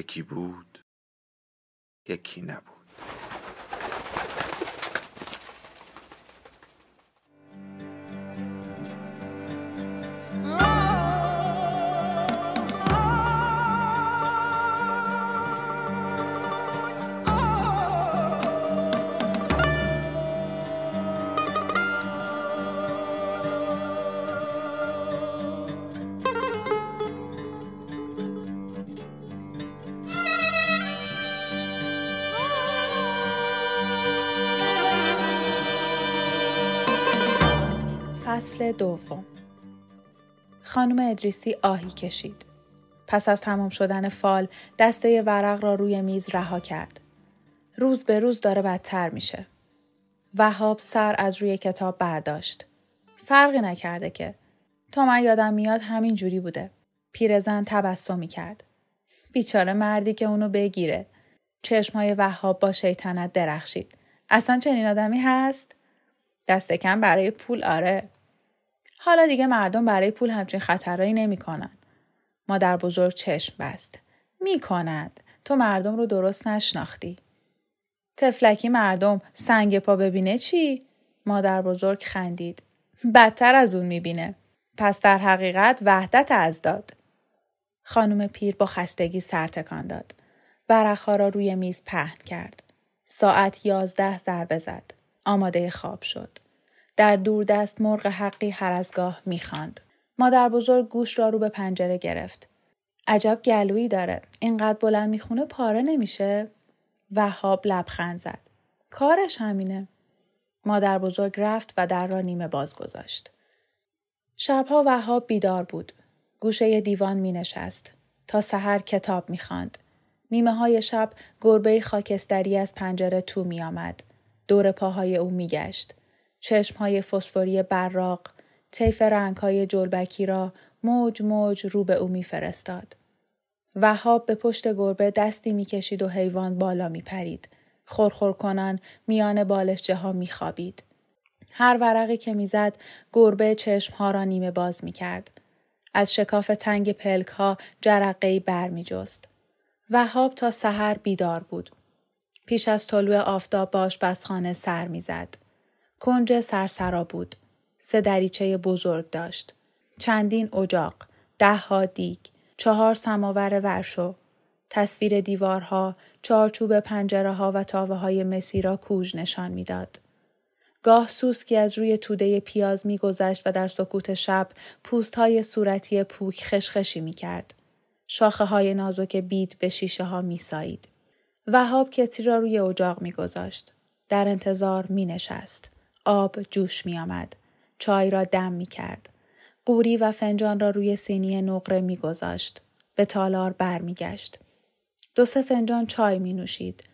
یکی بود یکی نبود. فصل دوم خانم ادریسی آهی کشید. پس از تمام شدن فال دسته ورق را روی میز رها کرد. روز به روز داره بدتر میشه. وهاب سر از روی کتاب برداشت. فرقی نکرده که. تا من یادم میاد همین جوری بوده. پیرزن تبسمی کرد. بیچاره مردی که اونو بگیره. چشمهای وهاب با شیطنت درخشید. اصلا چنین آدمی هست؟ دست کم برای پول آره. حالا دیگه مردم برای پول همچین خطرهایی نمی‌کنن. مادر بزرگ چشم بست. می‌کند. تو مردم رو درست نشناختی. تفلکی مردم سنگ پا ببینه چی؟ مادر بزرگ خندید. بدتر از اون می‌بینه. پس در حقیقت وحدت از داد. خانم پیر با خستگی سر تکان داد. ورقها را روی میز پهن کرد. ساعت یازده ضربه زد. آماده خواب شد. در دست مرغ حقی هر از گاه می‌خواند. مادر بزرگ گوش را رو به پنجره گرفت. عجب گلویی داره. اینقدر بلند می‌خونه پاره نمیشه؟ وهاب لبخند زد. کارش همینه. مادر بزرگ رفت و در را نیمه باز گذاشت. شبها وهاب بیدار بود. گوشه دیوان می نشست. تا سحر کتاب می خاند. نیمه های شب گربه خاکستری از پنجره تو می آمد. دور پاهای او می گشت. های فسفوری براق، طیف های جلبکی را موج موج رو به او میفرستاد. وهاب به پشت گربه دستی می‌کشید و حیوان بالا میپرید. خورخور کنان میان بالشجه ها میخوابید. هر ورقی که می‌زد گربه ها را نیمه باز می‌کرد. از شکاف تنگ پلک ها جرقه بر می جست. وهاب تا سحر بیدار بود. پیش از طلوع آفتاب باش بسخانه سر می‌زد. کنج سرسرا بود. سه دریچه بزرگ داشت. چندین اجاق، ده ها دیگ، چهار سماور ورشو، تصویر دیوارها، چارچوب پنجره ها و تاوه های مسی را کوژ نشان می‌داد. گاه سوسکی از روی توده پیاز میگذشت و در سکوت شب پوست های صورتی پوک خشخشی می کرد. شاخه های نازک بید به شیشه ها می سایید. وهاب کتری را روی اجاق می گذاشت. در انتظار می نشست. آب جوش می آمد. چای را دم می کرد. قوری و فنجان را روی سینی نقره می گذاشت. به تالار بر می گشت. دو سه فنجان چای می نوشید.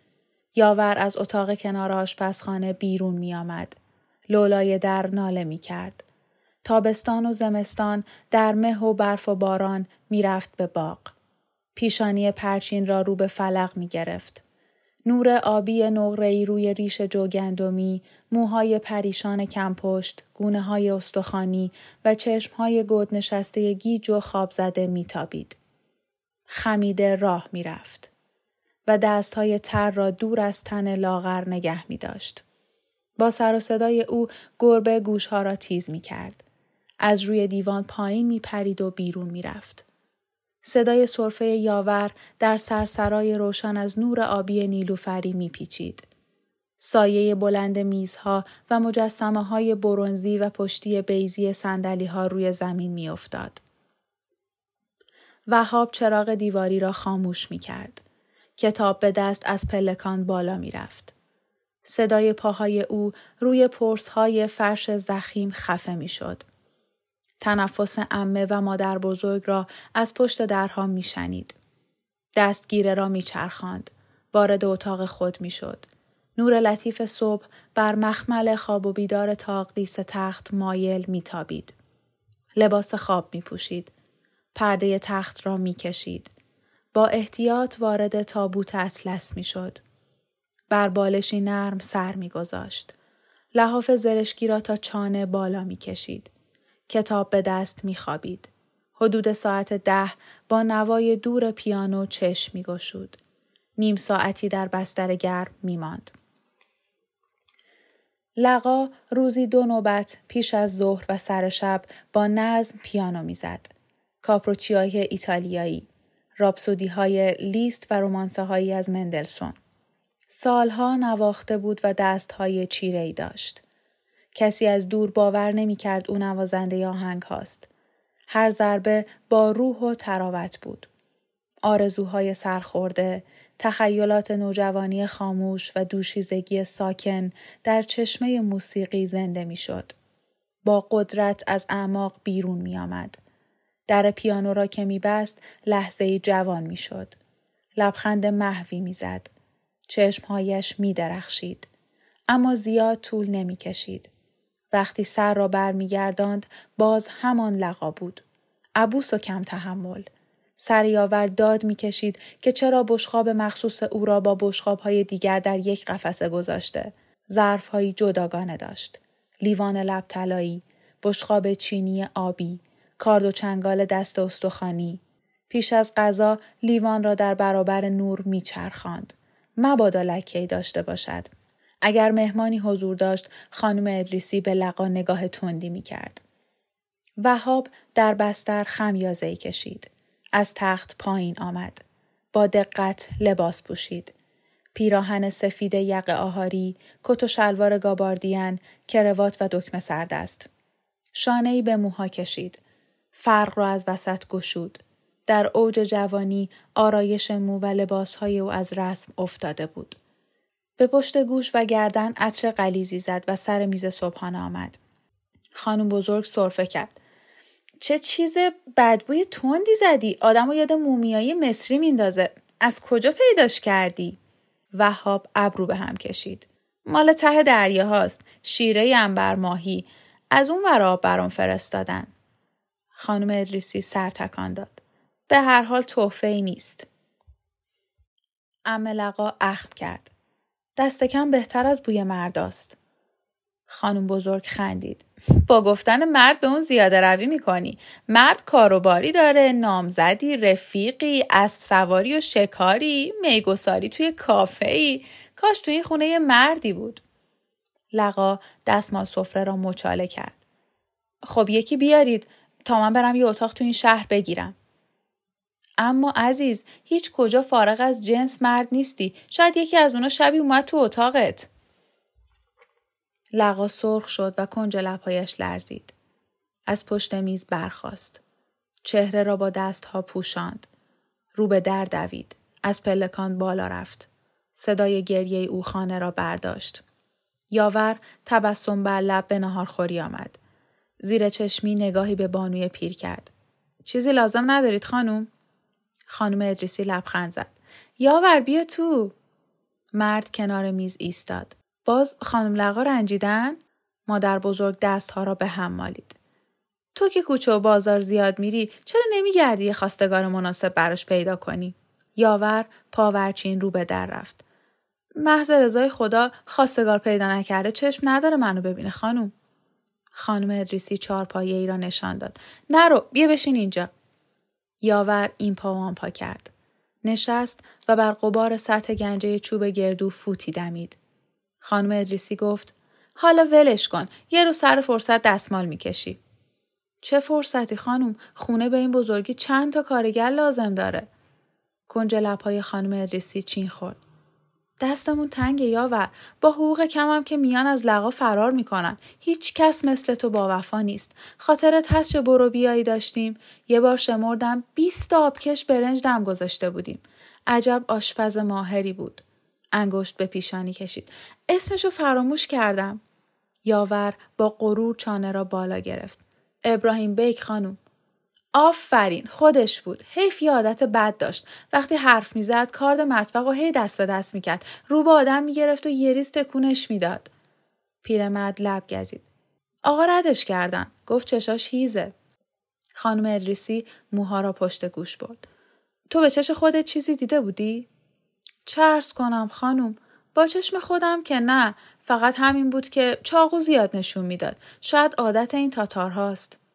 یاور از اتاق کنار آشپزخانه بیرون می آمد. لولای در ناله می کرد. تابستان و زمستان در مه و برف و باران می رفت به باغ. پیشانی پرچین را رو به فلق می گرفت. نور آبی نقره‌ای روی ریش جوگندمی، موهای پریشان کمپشت، گونه های استخوانی و چشم های گود نشسته گیج و خواب زده میتابید. خمیده راه می‌رفت و دست های تر را دور از تن لاغر نگه می داشت. با سر و صدای او گربه گوشها را تیز می کرد. از روی دیوان پایین می پرید و بیرون می رفت. صدای صرفه یاور در سرسرای روشن از نور آبی نیلوفری میپیچید. سایه بلند میزها و مجسمه های برونزی و پشتی بیزی سندلی ها روی زمین میافتاد. وهاب چراغ دیواری را خاموش می کرد. کتاب به دست از پلکان بالا می رفت. صدای پاهای او روی پرس های فرش زخیم خفه می شد. تنفس امه و مادر بزرگ را از پشت درها می شنید. دستگیره را می چرخاند. وارد اتاق خود می شد. نور لطیف صبح بر مخمل خواب و بیدار تاقدیس تخت مایل می تابید. لباس خواب می پوشید. پرده تخت را می کشید. با احتیاط وارد تابوت اطلس می شد. بر بالشی نرم سر می گذاشت. لحاف زرشکی را تا چانه بالا می کشید. کتاب به دست می خوابید. حدود ساعت ده با نوای دور پیانو چشم می گشود. نیم ساعتی در بستر گرم می ماند. لقا روزی دو نوبت پیش از ظهر و سر شب با نظم پیانو می‌زد. کاپروچیای ایتالیایی، رابسودی های لیست و رومانسه هایی از مندلسون. سالها نواخته بود و دستهای چیره ای داشت. کسی از دور باور نمی کرد او نوازنده آهنگ هاست. هر ضربه با روح و تراوت بود. آرزوهای سرخورده، تخیلات نوجوانی خاموش و دوشیزگی ساکن در چشمه موسیقی زنده می‌شد. با قدرت از اعماق بیرون می آمد. در پیانو را که می بست لحظه جوان می شد. لبخند محوی می زد. چشمهایش می درخشید. اما زیاد طول نمی کشید. وقتی سر را برمیگرداند باز همان لقا بود. عبوس و کم تحمل. سریاور داد می‌کشید که چرا بشخاب مخصوص او را با بشخاب های دیگر در یک قفسه گذاشته. ظرف هایی جداگانه داشت. لیوان لب طلایی، بشخاب چینی آبی، کارد و چنگال دست استخوانی. پیش از غذا لیوان را در برابر نور میچرخاند. مبادا لکه داشته باشد. اگر مهمانی حضور داشت خانم ادریسی به لقا نگاه تندی می کرد. وهاب در بستر خمیازه کشید. از تخت پایین آمد. با دقت لباس پوشید. پیراهن سفید یق آهاری، کت و شلوار گاباردین، کروات و دکمه سردست. شانه ای به موها کشید. فرق را از وسط گشود. در اوج جوانی آرایش مو و لباسهای او از رسم افتاده بود. به پشت گوش و گردن عطر قلیزی زد و سر میز صبحانه آمد. خانم بزرگ صرفه کرد. چه چیز بدبوی تندی زدی؟ آدم و یاد مومیایی مصری میندازه. از کجا پیداش کردی؟ وهاب ابرو به هم کشید. مال ته دریا هاست شیره انبر ماهی. از اون ورا برام فرستادن. خانم ادریسی سر تکان داد. به هر حال تحفه ای نیست. لقا اخم کرد. دست کم بهتر از بوی مرداست خانم بزرگ خندید. با گفتن مرد به اون زیاده روی می‌کنی. مرد کاروباری داره، نامزدی، رفیقی، اسب سواری و شکاری، میگساری توی کافه ای. کاش توی این خونه مردی بود. لقا دستمال سفره را مچاله کرد. خب یکی بیارید تا من برم یه اتاق تو این شهر بگیرم. اما عزیز هیچ کجا فارغ از جنس مرد نیستی. شاید یکی از اونا شبی اومد تو اتاقت. لقا سرخ شد و کنج لبهایش لرزید. از پشت میز برخاست. چهره را با دستها پوشاند. رو به در دوید. از پلکان بالا رفت. صدای گریه او خانه را برداشت. یاور تبسم بر لب به نهارخوری آمد. زیر چشمی نگاهی به بانوی پیر کرد. چیزی لازم ندارید خانم؟ خانم ادریسی لبخند زد. یاور بیا تو. مرد کنار میز ایستاد. باز خانم لقا رنجیدن؟ مادر بزرگ دستها را به هم مالید. تو که کوچه و بازار زیاد میری چرا نمیگردی یه خواستگار مناسب براش پیدا کنی؟ یاور پاورچین رو به در رفت. محض رضای خدا خواستگار پیدا نکرده چشم نداره منو ببینه خانم. خانم ادریسی چهار پایه ای را نشان داد. نرو بیا بشین اینجا. یاور این پا و پا کرد. نشست و بر قبار سطح گنجه چوب گردو فوتی دمید. خانم ادریسی گفت حالا ولش کن یه رو سر فرصت دستمال می‌کشی. چه فرصتی خانم خونه به این بزرگی چند تا کارگر لازم داره. کنج لبهای خانم ادریسی چین خورد. دستمون تنگ یاور با حقوق کمم که میان از لقا فرار می‌کنن هیچ کس مثل تو با وفا نیست خاطرت هست چه برو بیایی داشتیم یه بار شمردم 20 آبکش برنج دم گذاشته بودیم عجب آشپز ماهری بود انگشت به پیشانی کشید. اسمشو فراموش کردم. یاور با غرور چانه را بالا گرفت. ابراهیم بیک خانم. آفرین خودش بود. حیف یه عادت بد داشت. وقتی حرف می‌زد کارد مطبق و هی دست به دست می‌کرد. رو به آدم می‌گرفت و یه ریز تکونش می‌داد. پیرمرد لب گزید. آقا ردش کردن. گفت چشاش هیزه. خانم ادریسی موها را پشت گوش برد. تو به چش خودت چیزی دیده بودی؟ چرس کنم خانم. با چشم خودم که نه. فقط همین بود که چاقو زیاد نشون می‌داد. شاید عادت این تاتارهاست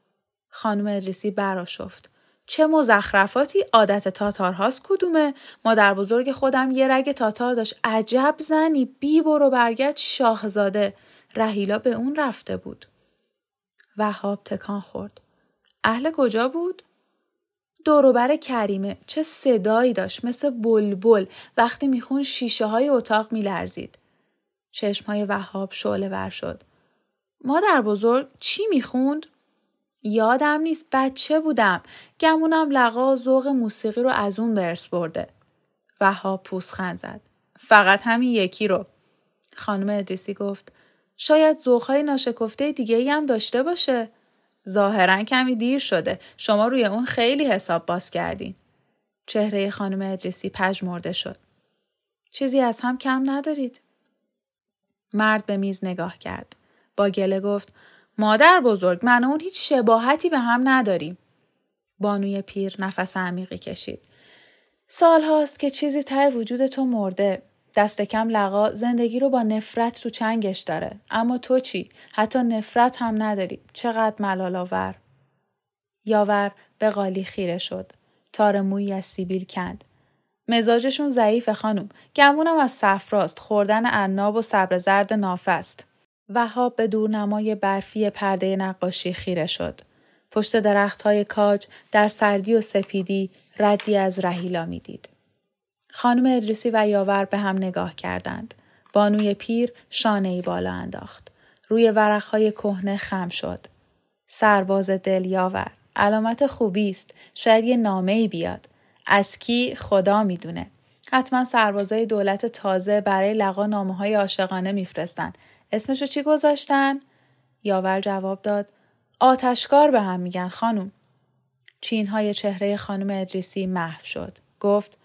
خانم ادریسی براشفت. چه مزخرفاتی! عادت تاتارهاست کدومه؟ مادر بزرگ خودم یه رگ تاتار داشت. عجب زنی بی برو برگرد شاهزاده. رهیلا به اون رفته بود. وهاب تکان خورد. اهل کجا بود؟ دوروبر کریمه. چه صدایی داشت مثل بلبل. وقتی میخون شیشه های اتاق میلرزید. چشم های وهاب شعله ور شد. مادر بزرگ چی می‌خوند؟ یادم نیست بچه بودم. گمونم لقا ذوق موسیقی رو از اون برس برده. وهاب پوسخند زد. فقط همین یکی رو. خانم ادریسی گفت شاید ذوقهای ناشکفته دیگه ای هم داشته باشه. ظاهرا کمی دیر شده. شما روی اون خیلی حساب باز کردین. چهره خانم ادریسی پژمرده شد. چیزی از هم کم ندارید. مرد به میز نگاه کرد. با گله گفت مادر بزرگ من اون هیچ شباهتی به هم نداریم. بانوی پیر نفس عمیقی کشید. سال هاست که چیزی ته وجود تو مرده. دست کم لقا زندگی رو با نفرت تو چنگش داره. اما تو چی؟ حتی نفرت هم نداری. چقدر ملال آور. یاور به قالی خیره شد. تار مویی از سیبیل کند. مزاجشون ضعیف خانم. گمونم از صفراست. خوردن عناب و صبر زرد نافست. وهاب به دورنمای برفی پرده نقاشی خیره شد. پشت درخت های کاج در سردی و سپیدی ردی از رهیلا می‌دید. خانم ادریسی و یاور به هم نگاه کردند. بانوی پیر شانه ای بالا انداخت. روی ورقهای کهنه خم شد. سرباز دل یاور. علامت خوبی است. شاید یه نامه ای بیاد. از کی خدا می‌دونه. حتما سربازای دولت تازه برای لقا نامه های عاشقانه میفرستن اسمشو چی گذاشتن؟ یاور جواب داد آتشکار به هم میگن خانم. چینهای چهره خانم ادریسی محو شد. گفت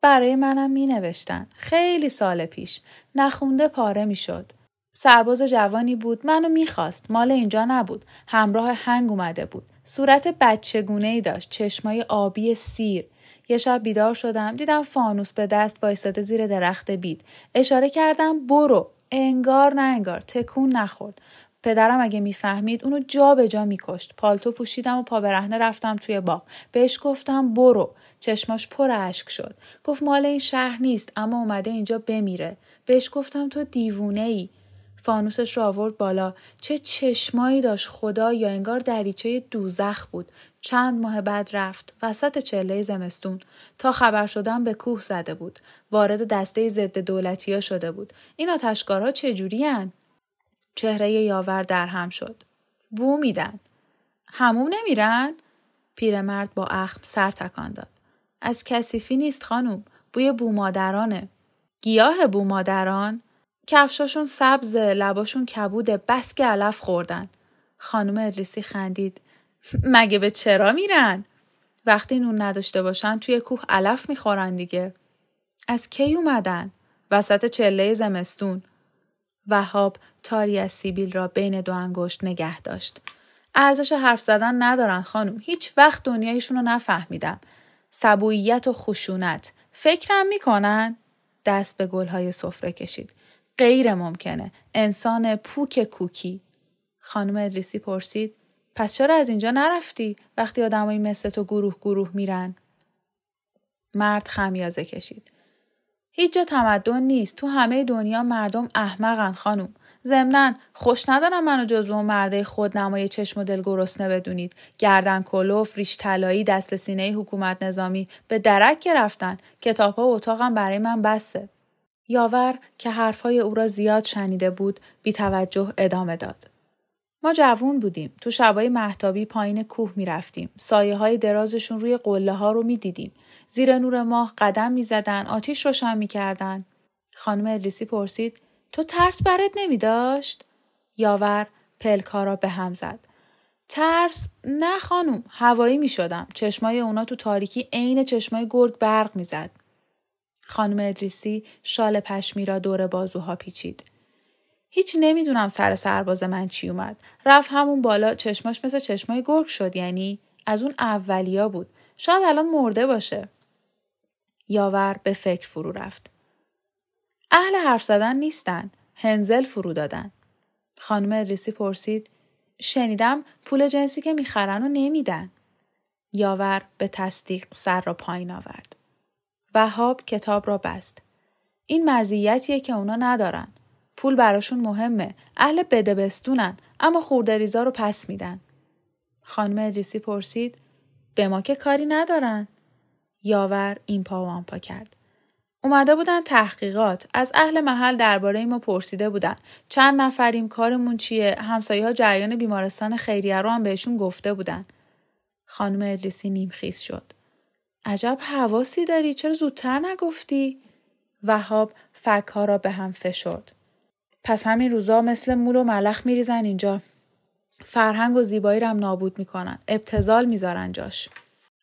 برای منم می نوشتن. خیلی سال پیش. نخونده پاره می شد. سرباز جوانی بود. منو می‌خواست. مال اینجا نبود. همراه هنگ اومده بود. صورت بچگونه ای داشت. چشمای آبی سیر. یه شب بیدار شدم. دیدم فانوس به دست وایستاده زیر درخت بید. اشاره کردم برو. انگار نه انگار تکون نخورد. پدرم اگه می‌فهمید اونو جا به جا میکشت. پالتو پوشیدم و پا برهنه رفتم توی باغ. بهش گفتم برو. چشماش پر اشک شد. گفت مال این شهر نیست اما اومده اینجا بمیره. بهش گفتم تو دیوونه ای فانوسش رو آورد بالا. چه چشمایی داشت خدا یا انگار دریچه دوزخ بود. چند ماه بعد رفت. وسط چله زمستون. تا خبر شدن به کوه زده بود. وارد دسته ضد دولتی ها شده بود. این آتشکارها چجوری هن؟ چهره یاور در هم شد. بو میدن. هموم نمیرن؟ پیرمرد با اخم سر تکان داد. از کثیفی نیست خانوم. بوی بومادرانه. گیاه بومادران؟ کفشاشون سبز لباشون کبوده بس که علف خوردن. خانم ادریسی خندید. مگه به چرا میرن؟ وقتی نون نداشته باشن توی کوه علف می‌خورن دیگه. از کی اومدن؟ وسط چله زمستون. وهاب تاری از سیبیل را بین دو انگشت نگه داشت. ارزش حرف زدن ندارن خانم. هیچ وقت دنیایشون رو نفهمیدم. سبوییت و خشونت. فکرم می‌کنن؟ دست به گلهای سفره کشید. غیر ممکنه. انسان پوک کوکی. خانم ادریسی پرسید پس چرا از اینجا نرفتی وقتی آدمایی مثل تو گروه گروه میرن؟ مرد خمیازه کشید. هیچ جا تمدن نیست. تو همه دنیا مردم احمقن خانم. ضمنا خوش ندارم منو جزو مرده خود نمای چشم و دل گرسنه بدونید گردن کلوف ریش طلایی دست به سینه حکومت نظامی به درک گرفتن کتابها و اتاقم برای من بسته یاور که حرفهای او را زیاد شنیده بود بی توجه ادامه داد. ما جوون بودیم. تو شبای محتابی پایین کوه می رفتیم. سایه های درازشون روی قله ها رو می دیدیم. زیر نور ماه قدم می زدن. آتیش روشن می کردن. خانم ادریسی پرسید تو ترس برد نمی داشت؟ یاور پلکا را به هم زد. ترس نه خانوم هوایی می شدم. چشمای اونا تو تاریکی عین چشمای گرگ برق می‌زد. خانم ادریسی شال پشمی را دور بازوها پیچید. هیچ نمی‌دونم سر سرباز من چی اومد. رفت همون بالا چشماش مثل چشمای گرگ شد یعنی از اون اولیا بود. شاید الان مرده باشه. یاور به فکر فرو رفت. اهل حرف زدن نیستن. هنزل فرو دادن. خانم ادریسی پرسید شنیدم پول جنسی که می‌خرن و نمیدن. یاور به تصدیق سر را پایین آورد. وهاب کتاب را بست. این مزیتیه که اونا ندارن. پول براشون مهمه. اهل بده بستونن اما خوردریزا رو پس میدن. خانم ادریسی پرسید به ما که کاری ندارن. یاور این پا و آن پا کرد. اومده بودن تحقیقات از اهل محل درباره ما پرسیده بودن چند نفریم کارمون چیه همسایه ها جریان بیمارستان خیریه رو هم بهشون گفته بودن خانم ادریسی نیمخیز شد عجب حواسی داری چرا زودتر نگفتی وهاب فک ها را به هم فشرد پس همین روزا مثل مول و ملخ میریزن اینجا فرهنگ و زیبایی رم نابود می‌کنن ابتزال می‌ذارن جاش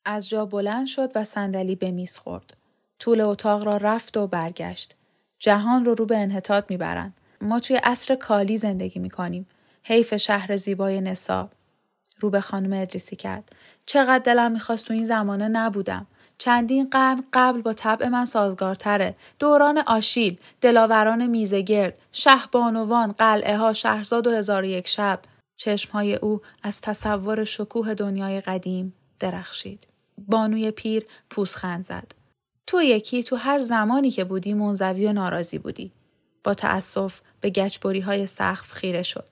از جا بلند شد و صندلی به میز خورد طول اتاق را رفت و برگشت. جهان رو رو به انحطاط می‌برند. ما توی عصر کالی زندگی می‌کنیم. حیف شهر زیبای نسا. رو به خانم ادریسی کرد. چقدر دلم می‌خواست تو این زمانه نبودم. چندین قرن قبل با طبع من سازگارتره. دوران آشیل، دلاوران میزگرد، شهبانوان، قلعه ها، شهرزاد و هزار یک شب. چشمهای او از تصور شکوه دنیای قدیم درخشید. بانوی پیر پوسخند زد. تو یکی تو هر زمانی که بودی منزوی و ناراضی بودی. با تأسف به گچبری های سقف خیره شد.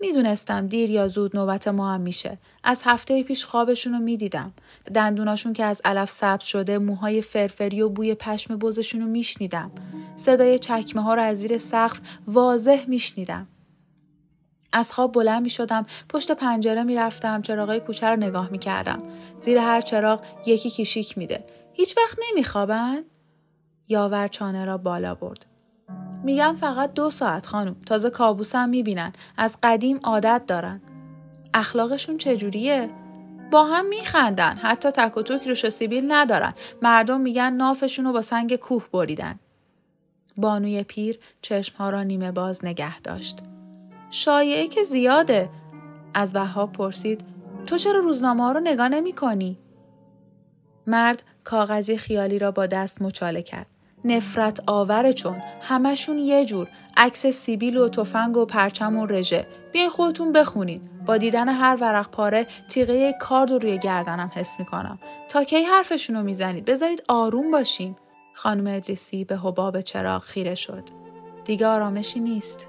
می‌دونستم دیر یا زود نوبت ما هم میشه. از هفته پیش خوابشون رو می‌دیدم. دندوناشون که از علف سبز شده موهای فرفری و بوی پشم بزشون رو میشنیدم. صدای چکمه ها رو از زیر سقف واضح میشنیدم. از خواب بلند می شدم پشت پنجره می رفتم چراغای کوچه رو نگاه می کردم. زیر هر چراغ یکی کشیک میده. هیچ وقت نمیخوابن؟ یاور چانه را بالا برد. میگم فقط دو ساعت خانم. تازه کابوسم می‌بینن. از قدیم عادت دارن. اخلاقشون چجوریه؟ با هم میخندن. حتی تک و توک روش سیبیل ندارن. مردم میگن نافشون رو با سنگ کوه بریدن. بانوی پیر چشمها را نیمه باز نگه داشت. شایعه که زیاده. از وهاب پرسید تو چرا روزنامه رو نگاه نمی کنی؟ مرد کاغذی خیالی را با دست مچاله کرد. نفرت آوره چون. همشون یه جور. عکس سیبیل و تفنگ و پرچم و رژه. بیاین خودتون بخونید با دیدن هر ورق پاره تیغه کارد روی گردنم حس می‌کنم. تا کی حرفشون رو می‌زنید؟ بذارید آروم باشیم خانم ادریسی به حباب چراغ خیره شد. دیگه آرامشی نیست.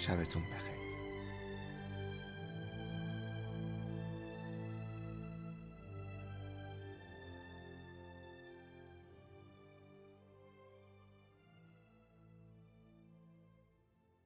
شبتون بخیر.